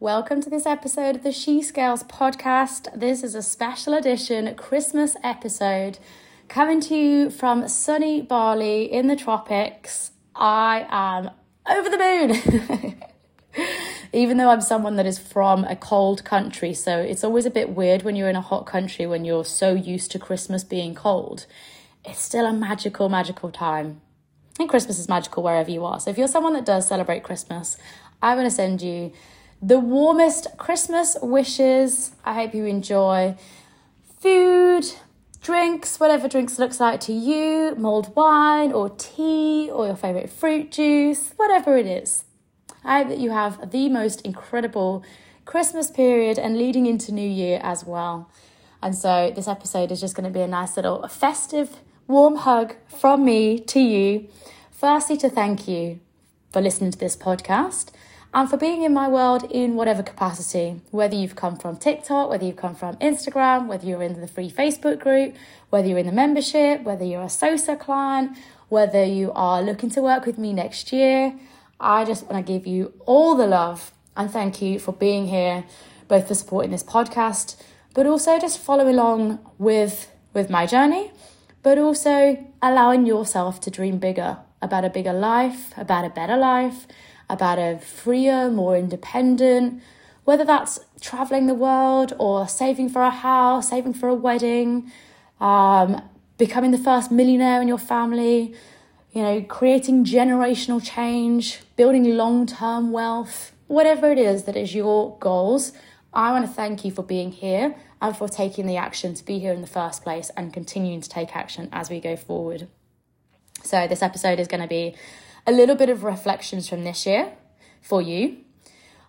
Welcome to this episode of the She Scales podcast. This is a special edition Christmas episode coming to you from sunny Bali in the tropics. I am over the moon. Even though I'm someone that is from a cold country, so it's always a bit weird when you're in a hot country when you're so used to Christmas being cold. It's still a magical, magical time. And Christmas is magical wherever you are. So if you're someone that does celebrate Christmas, I'm going to send you the warmest Christmas wishes. I hope you enjoy food, drinks, whatever drinks looks like to you, mulled wine or tea or your favorite fruit juice, whatever it is. I hope that you have the most incredible Christmas period and leading into New Year as well. And so this episode is just going to be a nice little festive, warm hug from me to you. Firstly, to thank you for listening to this podcast and for being in my world in whatever capacity, whether you've come from TikTok, whether you've come from Instagram, whether you're in the free Facebook group, whether you're in the membership, whether you're a SOSA client, whether you are looking to work with me next year. I just want to give you all the love and thank you for being here, both for supporting this podcast, but also just following along with, with my journey, but also allowing yourself to dream bigger about a bigger life, about a better life about a freer, more independent, whether that's traveling the world or saving for a house, saving for a wedding, um, becoming the first millionaire in your family, you know, creating generational change, building long term wealth, whatever it is that is your goals. I want to thank you for being here and for taking the action to be here in the first place and continuing to take action as we go forward. So, this episode is going to be a little bit of reflections from this year for you.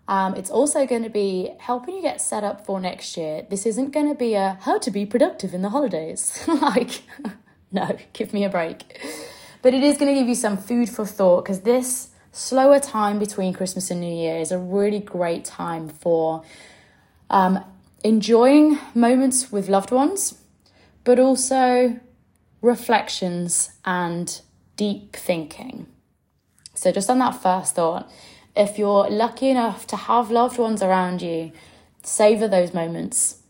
Um, it's also going to be helping you get set up for next year. This isn't going to be a how to be productive in the holidays. like, no, give me a break. But it is going to give you some food for thought because this slower time between Christmas and New Year is a really great time for um, enjoying moments with loved ones, but also reflections and deep thinking. So, just on that first thought, if you're lucky enough to have loved ones around you, savor those moments.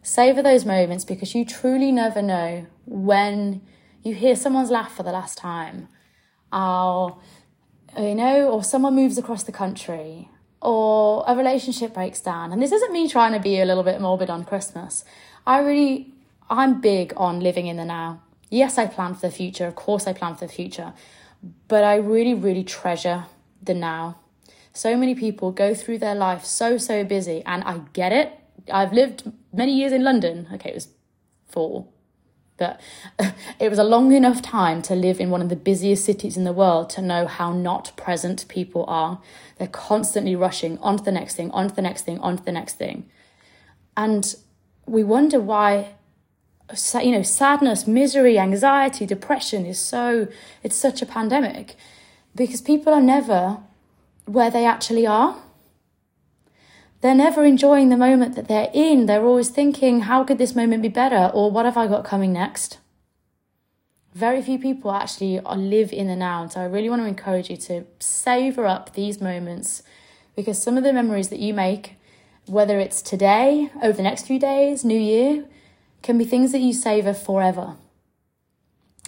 Savor those moments because you truly never know when you hear someone's laugh for the last time, or you know, or someone moves across the country, or a relationship breaks down. And this isn't me trying to be a little bit morbid on Christmas. I really, I'm big on living in the now. Yes, I plan for the future. Of course, I plan for the future but I really, really treasure the now. So many people go through their life so, so busy, and I get it. I've lived many years in London. Okay, it was four, but it was a long enough time to live in one of the busiest cities in the world to know how not present people are. They're constantly rushing on to the next thing, on to the next thing, on to the next thing. And we wonder why you know sadness misery anxiety depression is so it's such a pandemic because people are never where they actually are. They're never enjoying the moment that they're in. They're always thinking how could this moment be better? Or what have i got coming next? Very few people actually live in the now. So i really want to encourage you to savor up these moments because some of the memories that you make whether it's today over the next few days new year can be things that you savor forever.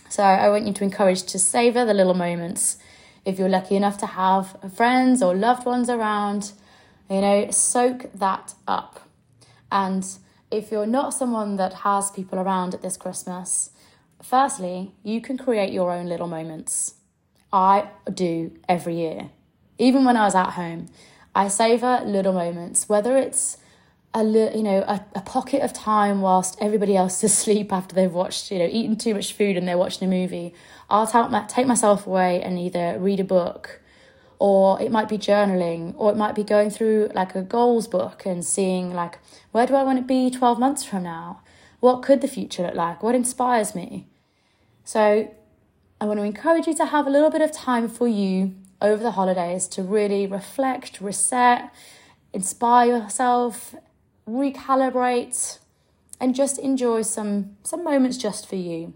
So I want you to encourage to savor the little moments. If you're lucky enough to have friends or loved ones around, you know, soak that up. And if you're not someone that has people around at this Christmas, firstly, you can create your own little moments. I do every year. Even when I was at home, I savor little moments, whether it's a you know a, a pocket of time whilst everybody else is asleep after they've watched you know eaten too much food and they're watching a movie. I'll take, my, take myself away and either read a book or it might be journaling or it might be going through like a goals book and seeing like where do i want to be 12 months from now? What could the future look like? What inspires me? So i want to encourage you to have a little bit of time for you over the holidays to really reflect reset inspire yourself recalibrate, and just enjoy some some moments just for you.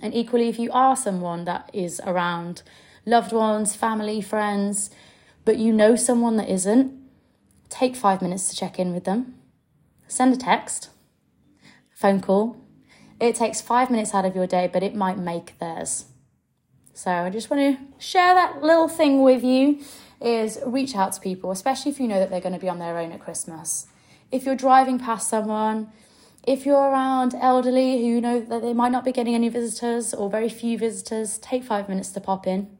And equally, if you are someone that is around loved ones, family, friends, but you know someone that isn't, take five minutes to check in with them. Send a text, phone call. It takes five minutes out of your day, but it might make theirs. So I just want to share that little thing with you is reach out to people, especially if you know that they're going to be on their own at Christmas. If you're driving past someone, if you're around elderly who you know that they might not be getting any visitors or very few visitors, take five minutes to pop in.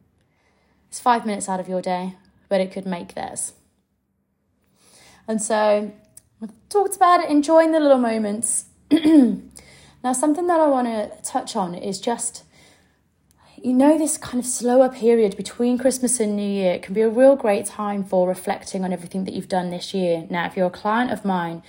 It's five minutes out of your day, but it could make theirs. And so we talked about it, enjoying the little moments. now, something that I want to touch on is just you know, this kind of slower period between Christmas and New Year can be a real great time for reflecting on everything that you've done this year. Now, if you're a client of mine,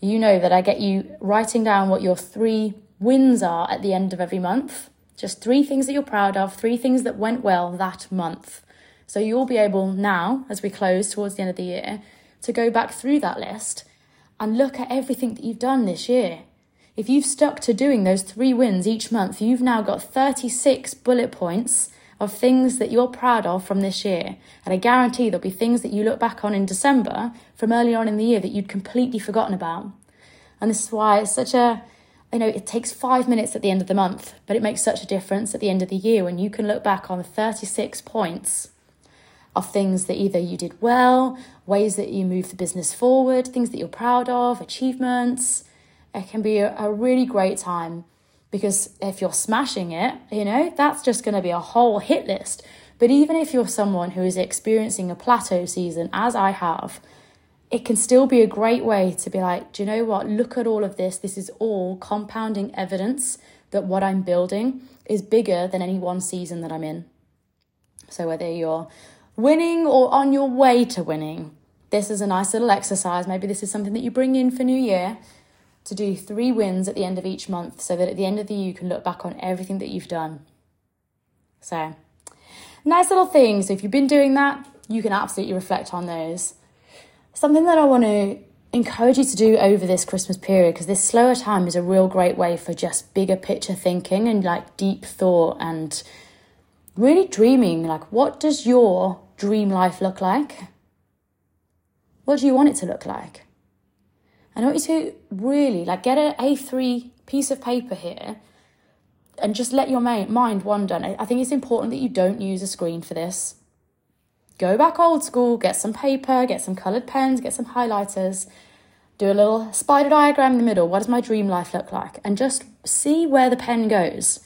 you know that I get you writing down what your three wins are at the end of every month. Just three things that you're proud of, three things that went well that month. So you'll be able now, as we close towards the end of the year, to go back through that list and look at everything that you've done this year. If you've stuck to doing those three wins each month, you've now got 36 bullet points of things that you're proud of from this year. And I guarantee there'll be things that you look back on in December from earlier on in the year that you'd completely forgotten about. And this is why it's such a, you know, it takes five minutes at the end of the month, but it makes such a difference at the end of the year when you can look back on 36 points of things that either you did well, ways that you moved the business forward, things that you're proud of, achievements it can be a, a really great time because if you're smashing it, you know, that's just going to be a whole hit list. But even if you're someone who is experiencing a plateau season, as I have, it can still be a great way to be like, do you know what? Look at all of this. This is all compounding evidence that what I'm building is bigger than any one season that I'm in. So whether you're winning or on your way to winning, this is a nice little exercise. Maybe this is something that you bring in for New Year to do three wins at the end of each month so that at the end of the year you can look back on everything that you've done. So, nice little things. So if you've been doing that, you can absolutely reflect on those. Something that I want to encourage you to do over this Christmas period because this slower time is a real great way for just bigger picture thinking and like deep thought and really dreaming like what does your dream life look like? What do you want it to look like? I want you to really like get an A3 piece of paper here and just let your mind wander. And I think it's important that you don't use a screen for this. Go back old school, get some paper, get some coloured pens, get some highlighters, do a little spider diagram in the middle. What does my dream life look like? And just see where the pen goes.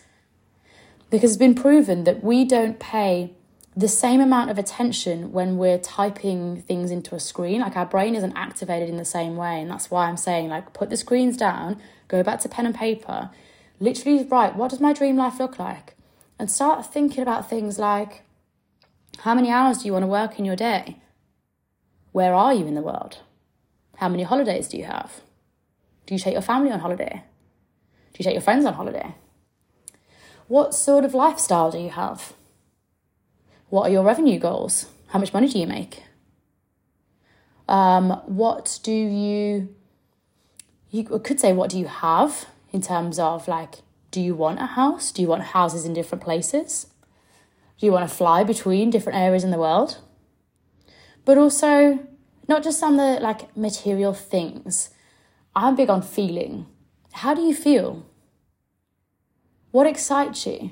Because it's been proven that we don't pay the same amount of attention when we're typing things into a screen. Like our brain isn't activated in the same way. And that's why I'm saying, like, put the screens down, go back to pen and paper, literally write, what does my dream life look like? And start thinking about things like, how many hours do you want to work in your day? Where are you in the world? How many holidays do you have? Do you take your family on holiday? Do you take your friends on holiday? What sort of lifestyle do you have? What are your revenue goals? How much money do you make? Um, what do you, you could say, what do you have in terms of like, do you want a house? Do you want houses in different places? Do you want to fly between different areas in the world? But also, not just on the like material things. I'm big on feeling. How do you feel? What excites you?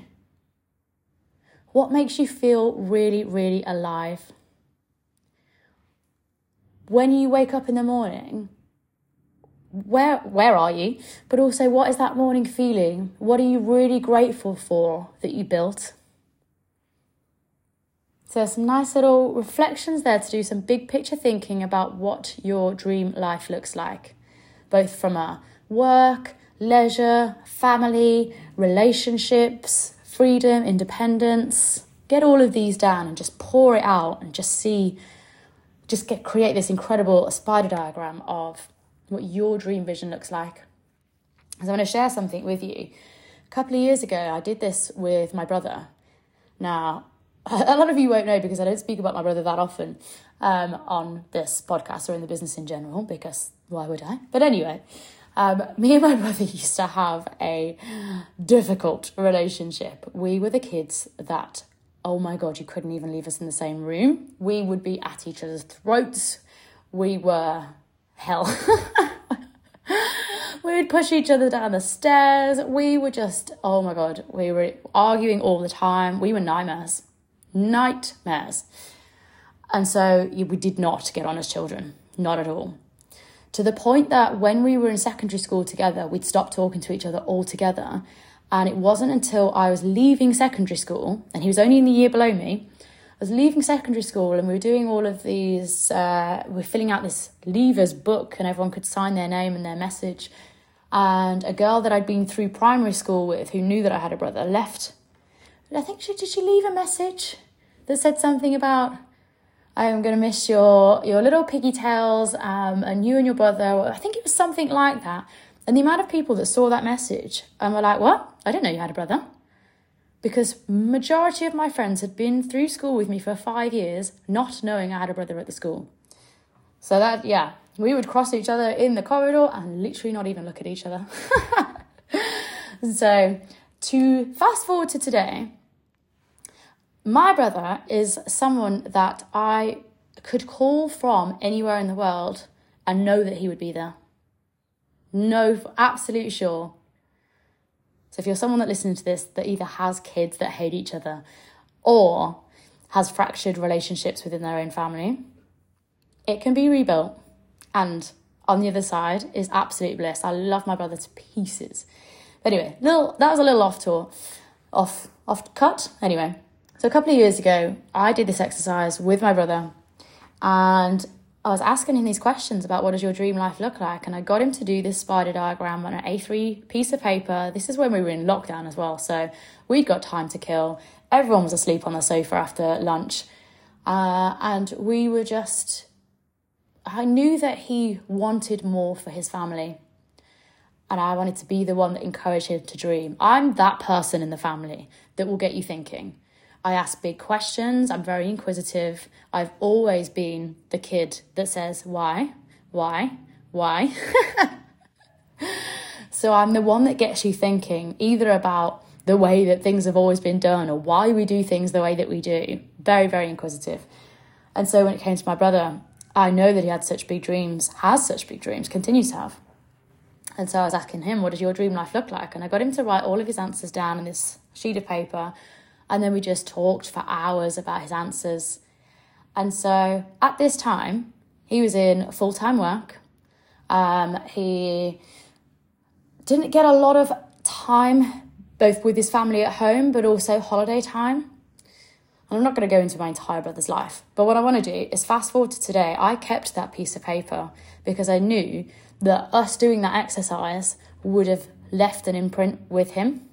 What makes you feel really, really alive? When you wake up in the morning, where where are you? But also what is that morning feeling? What are you really grateful for that you built? So some nice little reflections there to do some big picture thinking about what your dream life looks like, both from a work, leisure, family, relationships, freedom, independence. Get all of these down and just pour it out and just see, just get create this incredible spider diagram of what your dream vision looks like. So I want to share something with you. A couple of years ago, I did this with my brother. Now, a lot of you won't know because I don't speak about my brother that often um, on this podcast or in the business in general, because why would I? But anyway, um, me and my brother used to have a difficult relationship. We were the kids that, oh my God, you couldn't even leave us in the same room. We would be at each other's throats. we were hell. we would push each other down the stairs. We were just, oh my God, we were arguing all the time. We were nightmares. Nightmares. And so we did not get on as children, not at all. To the point that when we were in secondary school together, we'd stop talking to each other altogether. And it wasn't until I was leaving secondary school, and he was only in the year below me, I was leaving secondary school and we were doing all of these, uh, we are filling out this leavers book and everyone could sign their name and their message. And a girl that I'd been through primary school with who knew that I had a brother left. I think she did she leave a message that said something about I'm going to miss your your little piggy tails um, and you and your brother. I think it was something like that. And the amount of people that saw that message and were like, "What? I didn't know you had a brother." Because majority of my friends had been through school with me for 5 years not knowing I had a brother at the school. So that yeah, we would cross each other in the corridor and literally not even look at each other. so to fast forward to today, my brother is someone that I could call from anywhere in the world and know that he would be there. No, absolutely sure. So if you're someone that listens to this that either has kids that hate each other or has fractured relationships within their own family, it can be rebuilt. And on the other side is absolute bliss. I love my brother to pieces. But anyway, little that was a little off tour, off off cut. Anyway, so a couple of years ago, I did this exercise with my brother and I was asking him these questions about what does your dream life look like? And I got him to do this spider diagram on an A3 piece of paper. This is when we were in lockdown as well. So we'd got time to kill. Everyone was asleep on the sofa after lunch. Uh, and we were just, I knew that he wanted more for his family. And I wanted to be the one that encouraged him to dream. I'm that person in the family that will get you thinking. I ask big questions. I'm very inquisitive. I've always been the kid that says, why, why, why. so I'm the one that gets you thinking either about the way that things have always been done or why we do things the way that we do. Very, very inquisitive. And so when it came to my brother, I know that he had such big dreams, has such big dreams, continues to have. And so I was asking him, what does your dream life look like? And I got him to write all of his answers down on this sheet of paper and then we just talked for hours about his answers. And so at this time, he was in full time work. Um, he didn't get a lot of time, both with his family at home, but also holiday time. And I'm not going to go into my entire brother's life, but what I want to do is fast forward to today. I kept that piece of paper because I knew that us doing that exercise would have left an imprint with him.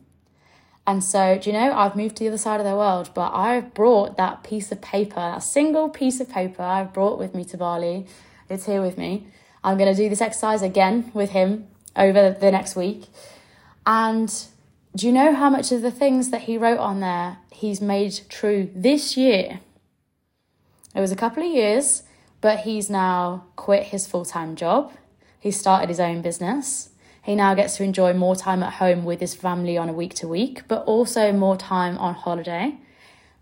And so, do you know, I've moved to the other side of the world, but I've brought that piece of paper, a single piece of paper I've brought with me to Bali. It's here with me. I'm going to do this exercise again with him over the next week. And do you know how much of the things that he wrote on there he's made true this year? It was a couple of years, but he's now quit his full time job. He started his own business. He now gets to enjoy more time at home with his family on a week to week, but also more time on holiday.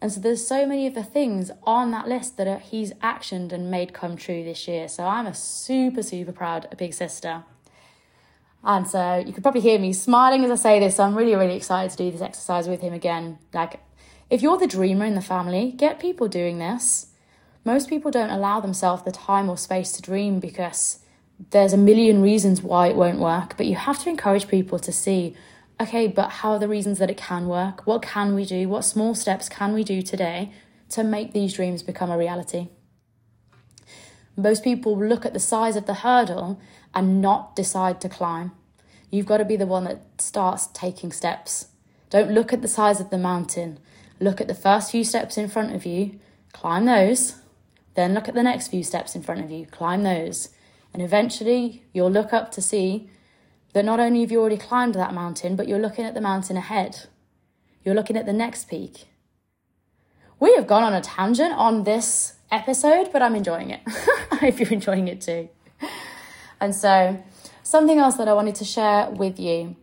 And so there's so many of the things on that list that are, he's actioned and made come true this year. So I'm a super, super proud big sister. And so you could probably hear me smiling as I say this. I'm really, really excited to do this exercise with him again. Like, if you're the dreamer in the family, get people doing this. Most people don't allow themselves the time or space to dream because there's a million reasons why it won't work, but you have to encourage people to see okay, but how are the reasons that it can work? What can we do? What small steps can we do today to make these dreams become a reality? Most people look at the size of the hurdle and not decide to climb. You've got to be the one that starts taking steps. Don't look at the size of the mountain. Look at the first few steps in front of you, climb those. Then look at the next few steps in front of you, climb those. And eventually you'll look up to see that not only have you already climbed that mountain, but you're looking at the mountain ahead. You're looking at the next peak. We have gone on a tangent on this episode, but I'm enjoying it. I hope you're enjoying it too. And so, something else that I wanted to share with you,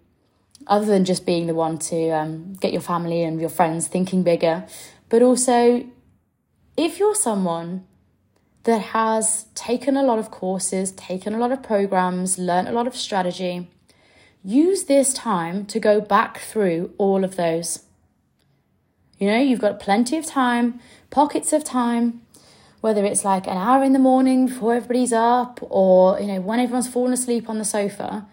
other than just being the one to um, get your family and your friends thinking bigger, but also if you're someone that has taken a lot of courses, taken a lot of programs, learned a lot of strategy, use this time to go back through all of those. You know, you've got plenty of time, pockets of time, whether it's like an hour in the morning before everybody's up or, you know, when everyone's fallen asleep on the sofa.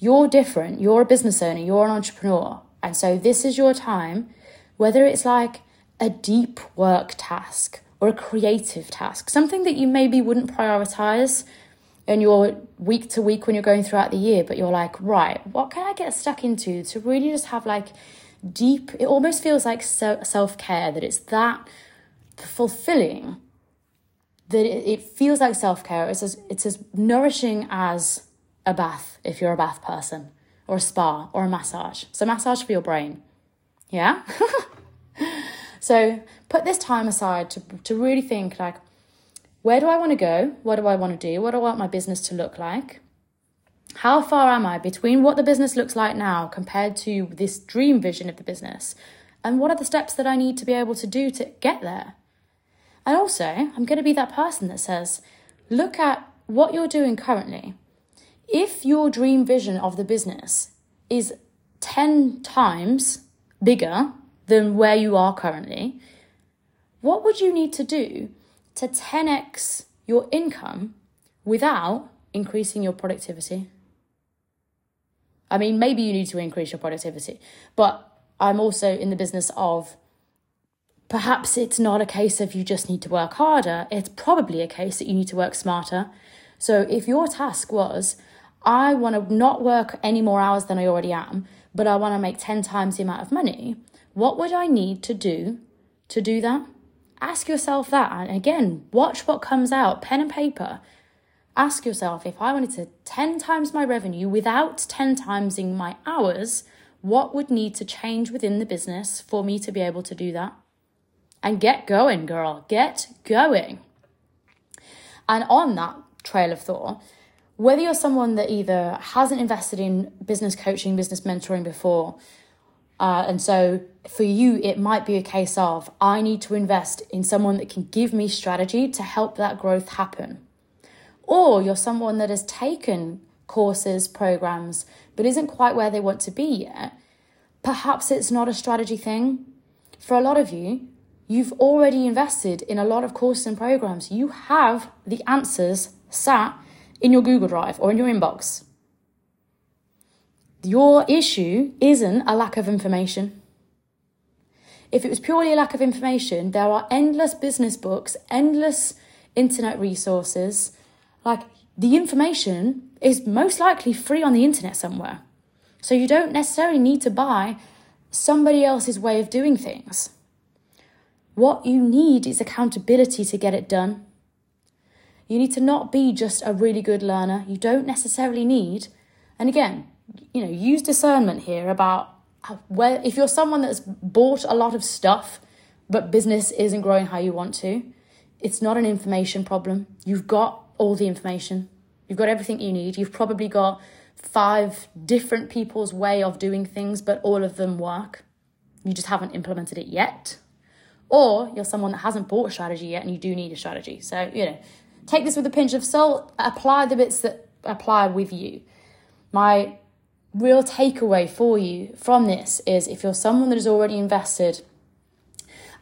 You're different. You're a business owner, you're an entrepreneur. And so this is your time, whether it's like a deep work task or a creative task, something that you maybe wouldn't prioritize in your week to week when you're going throughout the year, but you're like, right, what can I get stuck into to really just have like deep, it almost feels like self care, that it's that fulfilling, that it, feels like self care. It's as, it's as nourishing as a bath if you're a bath person, or a spa, or a massage. So, massage for your brain. Yeah? so, put this time aside to, to really think like, where do I want to go? What do I want to do? What do I want my business to look like? How far am I between what the business looks like now compared to this dream vision of the business? And what are the steps that I need to be able to do to get there? And also, I'm going to be that person that says, look at what you're doing currently. If your dream vision of the business is 10 times bigger than where you are currently, what would you need to do to 10x your income without increasing your productivity? I mean, maybe you need to increase your productivity, but I'm also in the business of perhaps it's not a case of you just need to work harder. It's probably a case that you need to work smarter. So if your task was, I want to not work any more hours than I already am, but I want to make 10 times the amount of money, what would I need to do to do that? Ask yourself that. And again, watch what comes out, pen and paper. Ask yourself if I wanted to 10 times my revenue without 10 times in my hours, what would need to change within the business for me to be able to do that? And get going, girl. Get going. And on that trail of thought, whether you're someone that either hasn't invested in business coaching, business mentoring before, uh, and so for you, it might be a case of I need to invest in someone that can give me strategy to help that growth happen. Or you're someone that has taken courses, programs, but isn't quite where they want to be yet. Perhaps it's not a strategy thing. For a lot of you, you've already invested in a lot of courses and programs. You have the answers sat in your Google Drive or in your inbox. Your issue isn't a lack of information. If it was purely a lack of information, there are endless business books, endless internet resources. Like the information is most likely free on the internet somewhere. So you don't necessarily need to buy somebody else's way of doing things. What you need is accountability to get it done. You need to not be just a really good learner. You don't necessarily need, and again, you know, use discernment here about where, if you're someone that's bought a lot of stuff, but business isn't growing how you want to, it's not an information problem. You've got all the information, you've got everything you need. You've probably got five different people's way of doing things, but all of them work. You just haven't implemented it yet. Or you're someone that hasn't bought a strategy yet and you do need a strategy. So, you know, take this with a pinch of salt, apply the bits that apply with you. My real takeaway for you from this is if you're someone that has already invested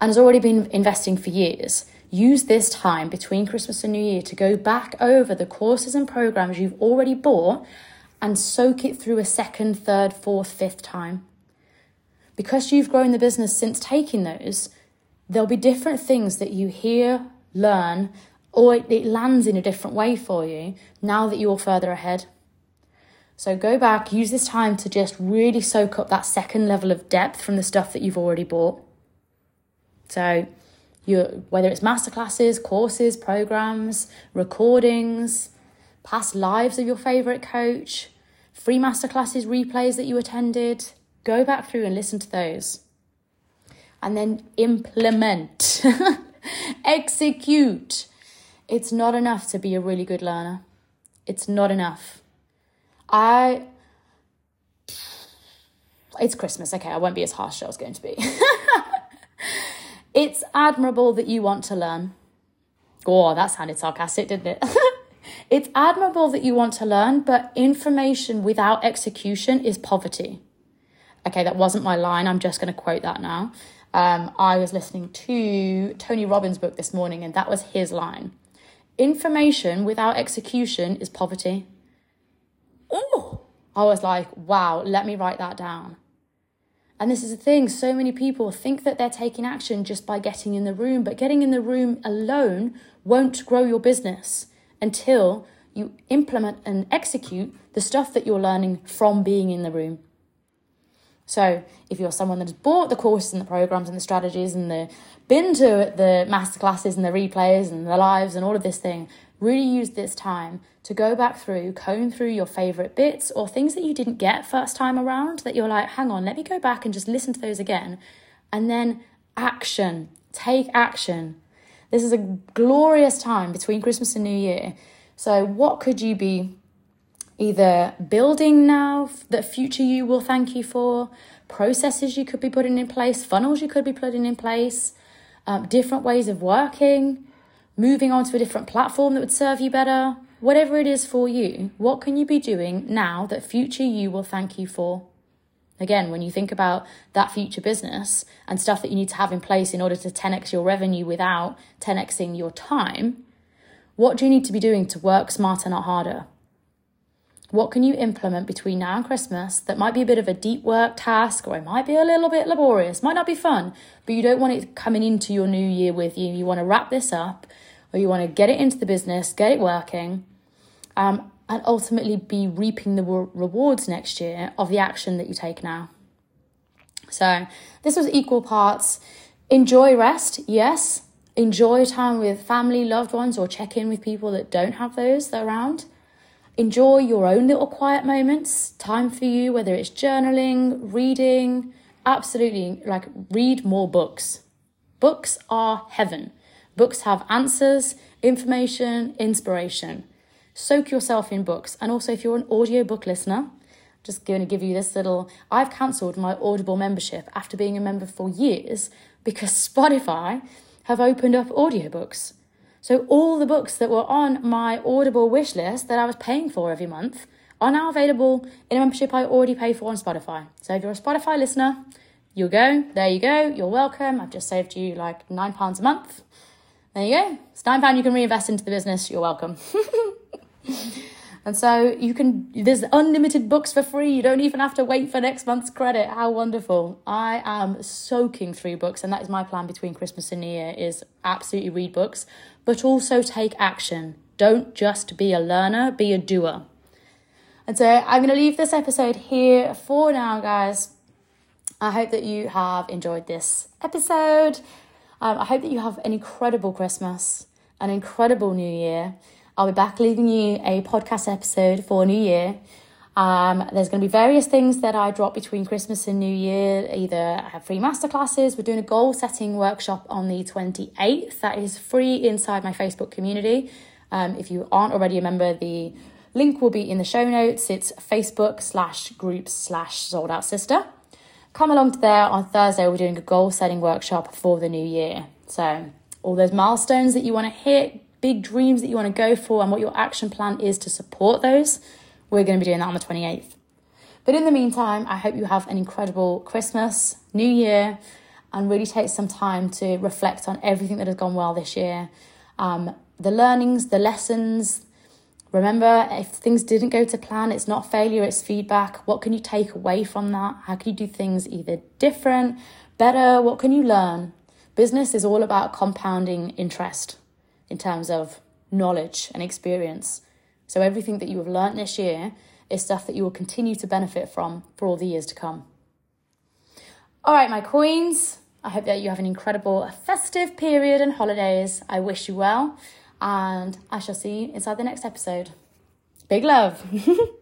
and has already been investing for years, use this time between Christmas and New Year to go back over the courses and programs you've already bought and soak it through a second, third, fourth, fifth time. Because you've grown the business since taking those, there'll be different things that you hear, learn, or it lands in a different way for you now that you're further ahead. So go back, use this time to just really soak up that second level of depth from the stuff that you've already bought. So you whether it's masterclasses, courses, programs, recordings, past lives of your favorite coach, free masterclasses, replays that you attended, go back through and listen to those. And then implement. Execute. It's not enough to be a really good learner. It's not enough. I it's Christmas, okay, I won't be as harsh as I was going to be. it's admirable that you want to learn. Oh, that sounded sarcastic, didn't it? it's admirable that you want to learn, but information without execution is poverty. Okay, that wasn't my line. I'm just going to quote that now. Um, I was listening to Tony Robbins' book this morning, and that was his line. Information without execution is poverty. Oh, I was like, wow, let me write that down. And this is the thing so many people think that they're taking action just by getting in the room, but getting in the room alone won't grow your business until you implement and execute the stuff that you're learning from being in the room. So, if you're someone that has bought the courses and the programs and the strategies and the been to the masterclasses and the replays and the lives and all of this thing, really use this time to go back through, comb through your favorite bits or things that you didn't get first time around that you're like, hang on, let me go back and just listen to those again. And then action, take action. This is a glorious time between Christmas and New Year. So, what could you be either building now that future you will thank you for, processes you could be putting in place, funnels you could be putting in place, um, different ways of working, moving on to a different platform that would serve you better, whatever it is for you, what can you be doing now that future you will thank you for? Again, when you think about that future business and stuff that you need to have in place in order to 10x your revenue without 10xing your time, what do you need to be doing to work smarter, not harder? What can you implement between now and Christmas that might be a bit of a deep work task or it might be a little bit laborious, might not be fun, but you don't want it coming into your new year with you. You want to wrap this up or you want to get it into the business, get it working, um, and ultimately be reaping the re- rewards next year of the action that you take now. So, this was equal parts enjoy rest, yes. Enjoy time with family, loved ones, or check in with people that don't have those around. Enjoy your own little quiet moments, time for you, whether it's journaling, reading, absolutely like read more books. Books are heaven. Books have answers, information, inspiration. Soak yourself in books. And also, if you're an audiobook listener, just going to give you this little I've cancelled my Audible membership after being a member for years because Spotify have opened up audiobooks. So all the books that were on my Audible wish list that I was paying for every month are now available in a membership I already pay for on Spotify. So if you're a Spotify listener, you'll go, there you go, you're welcome. I've just saved you like nine pounds a month. There you go. It's nine pounds you can reinvest into the business. You're welcome. and so you can there's unlimited books for free. You don't even have to wait for next month's credit. How wonderful. I am soaking through books and that is my plan between Christmas and New Year is absolutely read books but also take action. Don't just be a learner, be a doer. And so I'm going to leave this episode here for now, guys. I hope that you have enjoyed this episode. Um, I hope that you have an incredible Christmas, an incredible New Year. I'll be back leaving you a podcast episode for New Year. Um, there's going to be various things that I drop between Christmas and New Year. Either I have free masterclasses. We're doing a goal setting workshop on the 28th. That is free inside my Facebook community. Um, if you aren't already a member, the link will be in the show notes. It's Facebook slash groups slash sold out sister. Come along to there on Thursday. We're doing a goal setting workshop for the new year. So all those milestones that you want to hit, big dreams that you want to go for, and what your action plan is to support those we're going to be doing that on the 28th. But in the meantime, I hope you have an incredible Christmas, New Year, and really take some time to reflect on everything that has gone well this year. Um, the learnings, the lessons. Remember, if things didn't go to plan, it's not failure, it's feedback. What can you take away from that? How can you do things either different, better? What can you learn? Business is all about compounding interest in terms of knowledge and experience. So everything that you have learnt this year is stuff that you will continue to benefit from for all the years to come. All right, my queens, I hope that you have an incredible festive period and holidays. I wish you well, and I shall see you inside the next episode. Big love.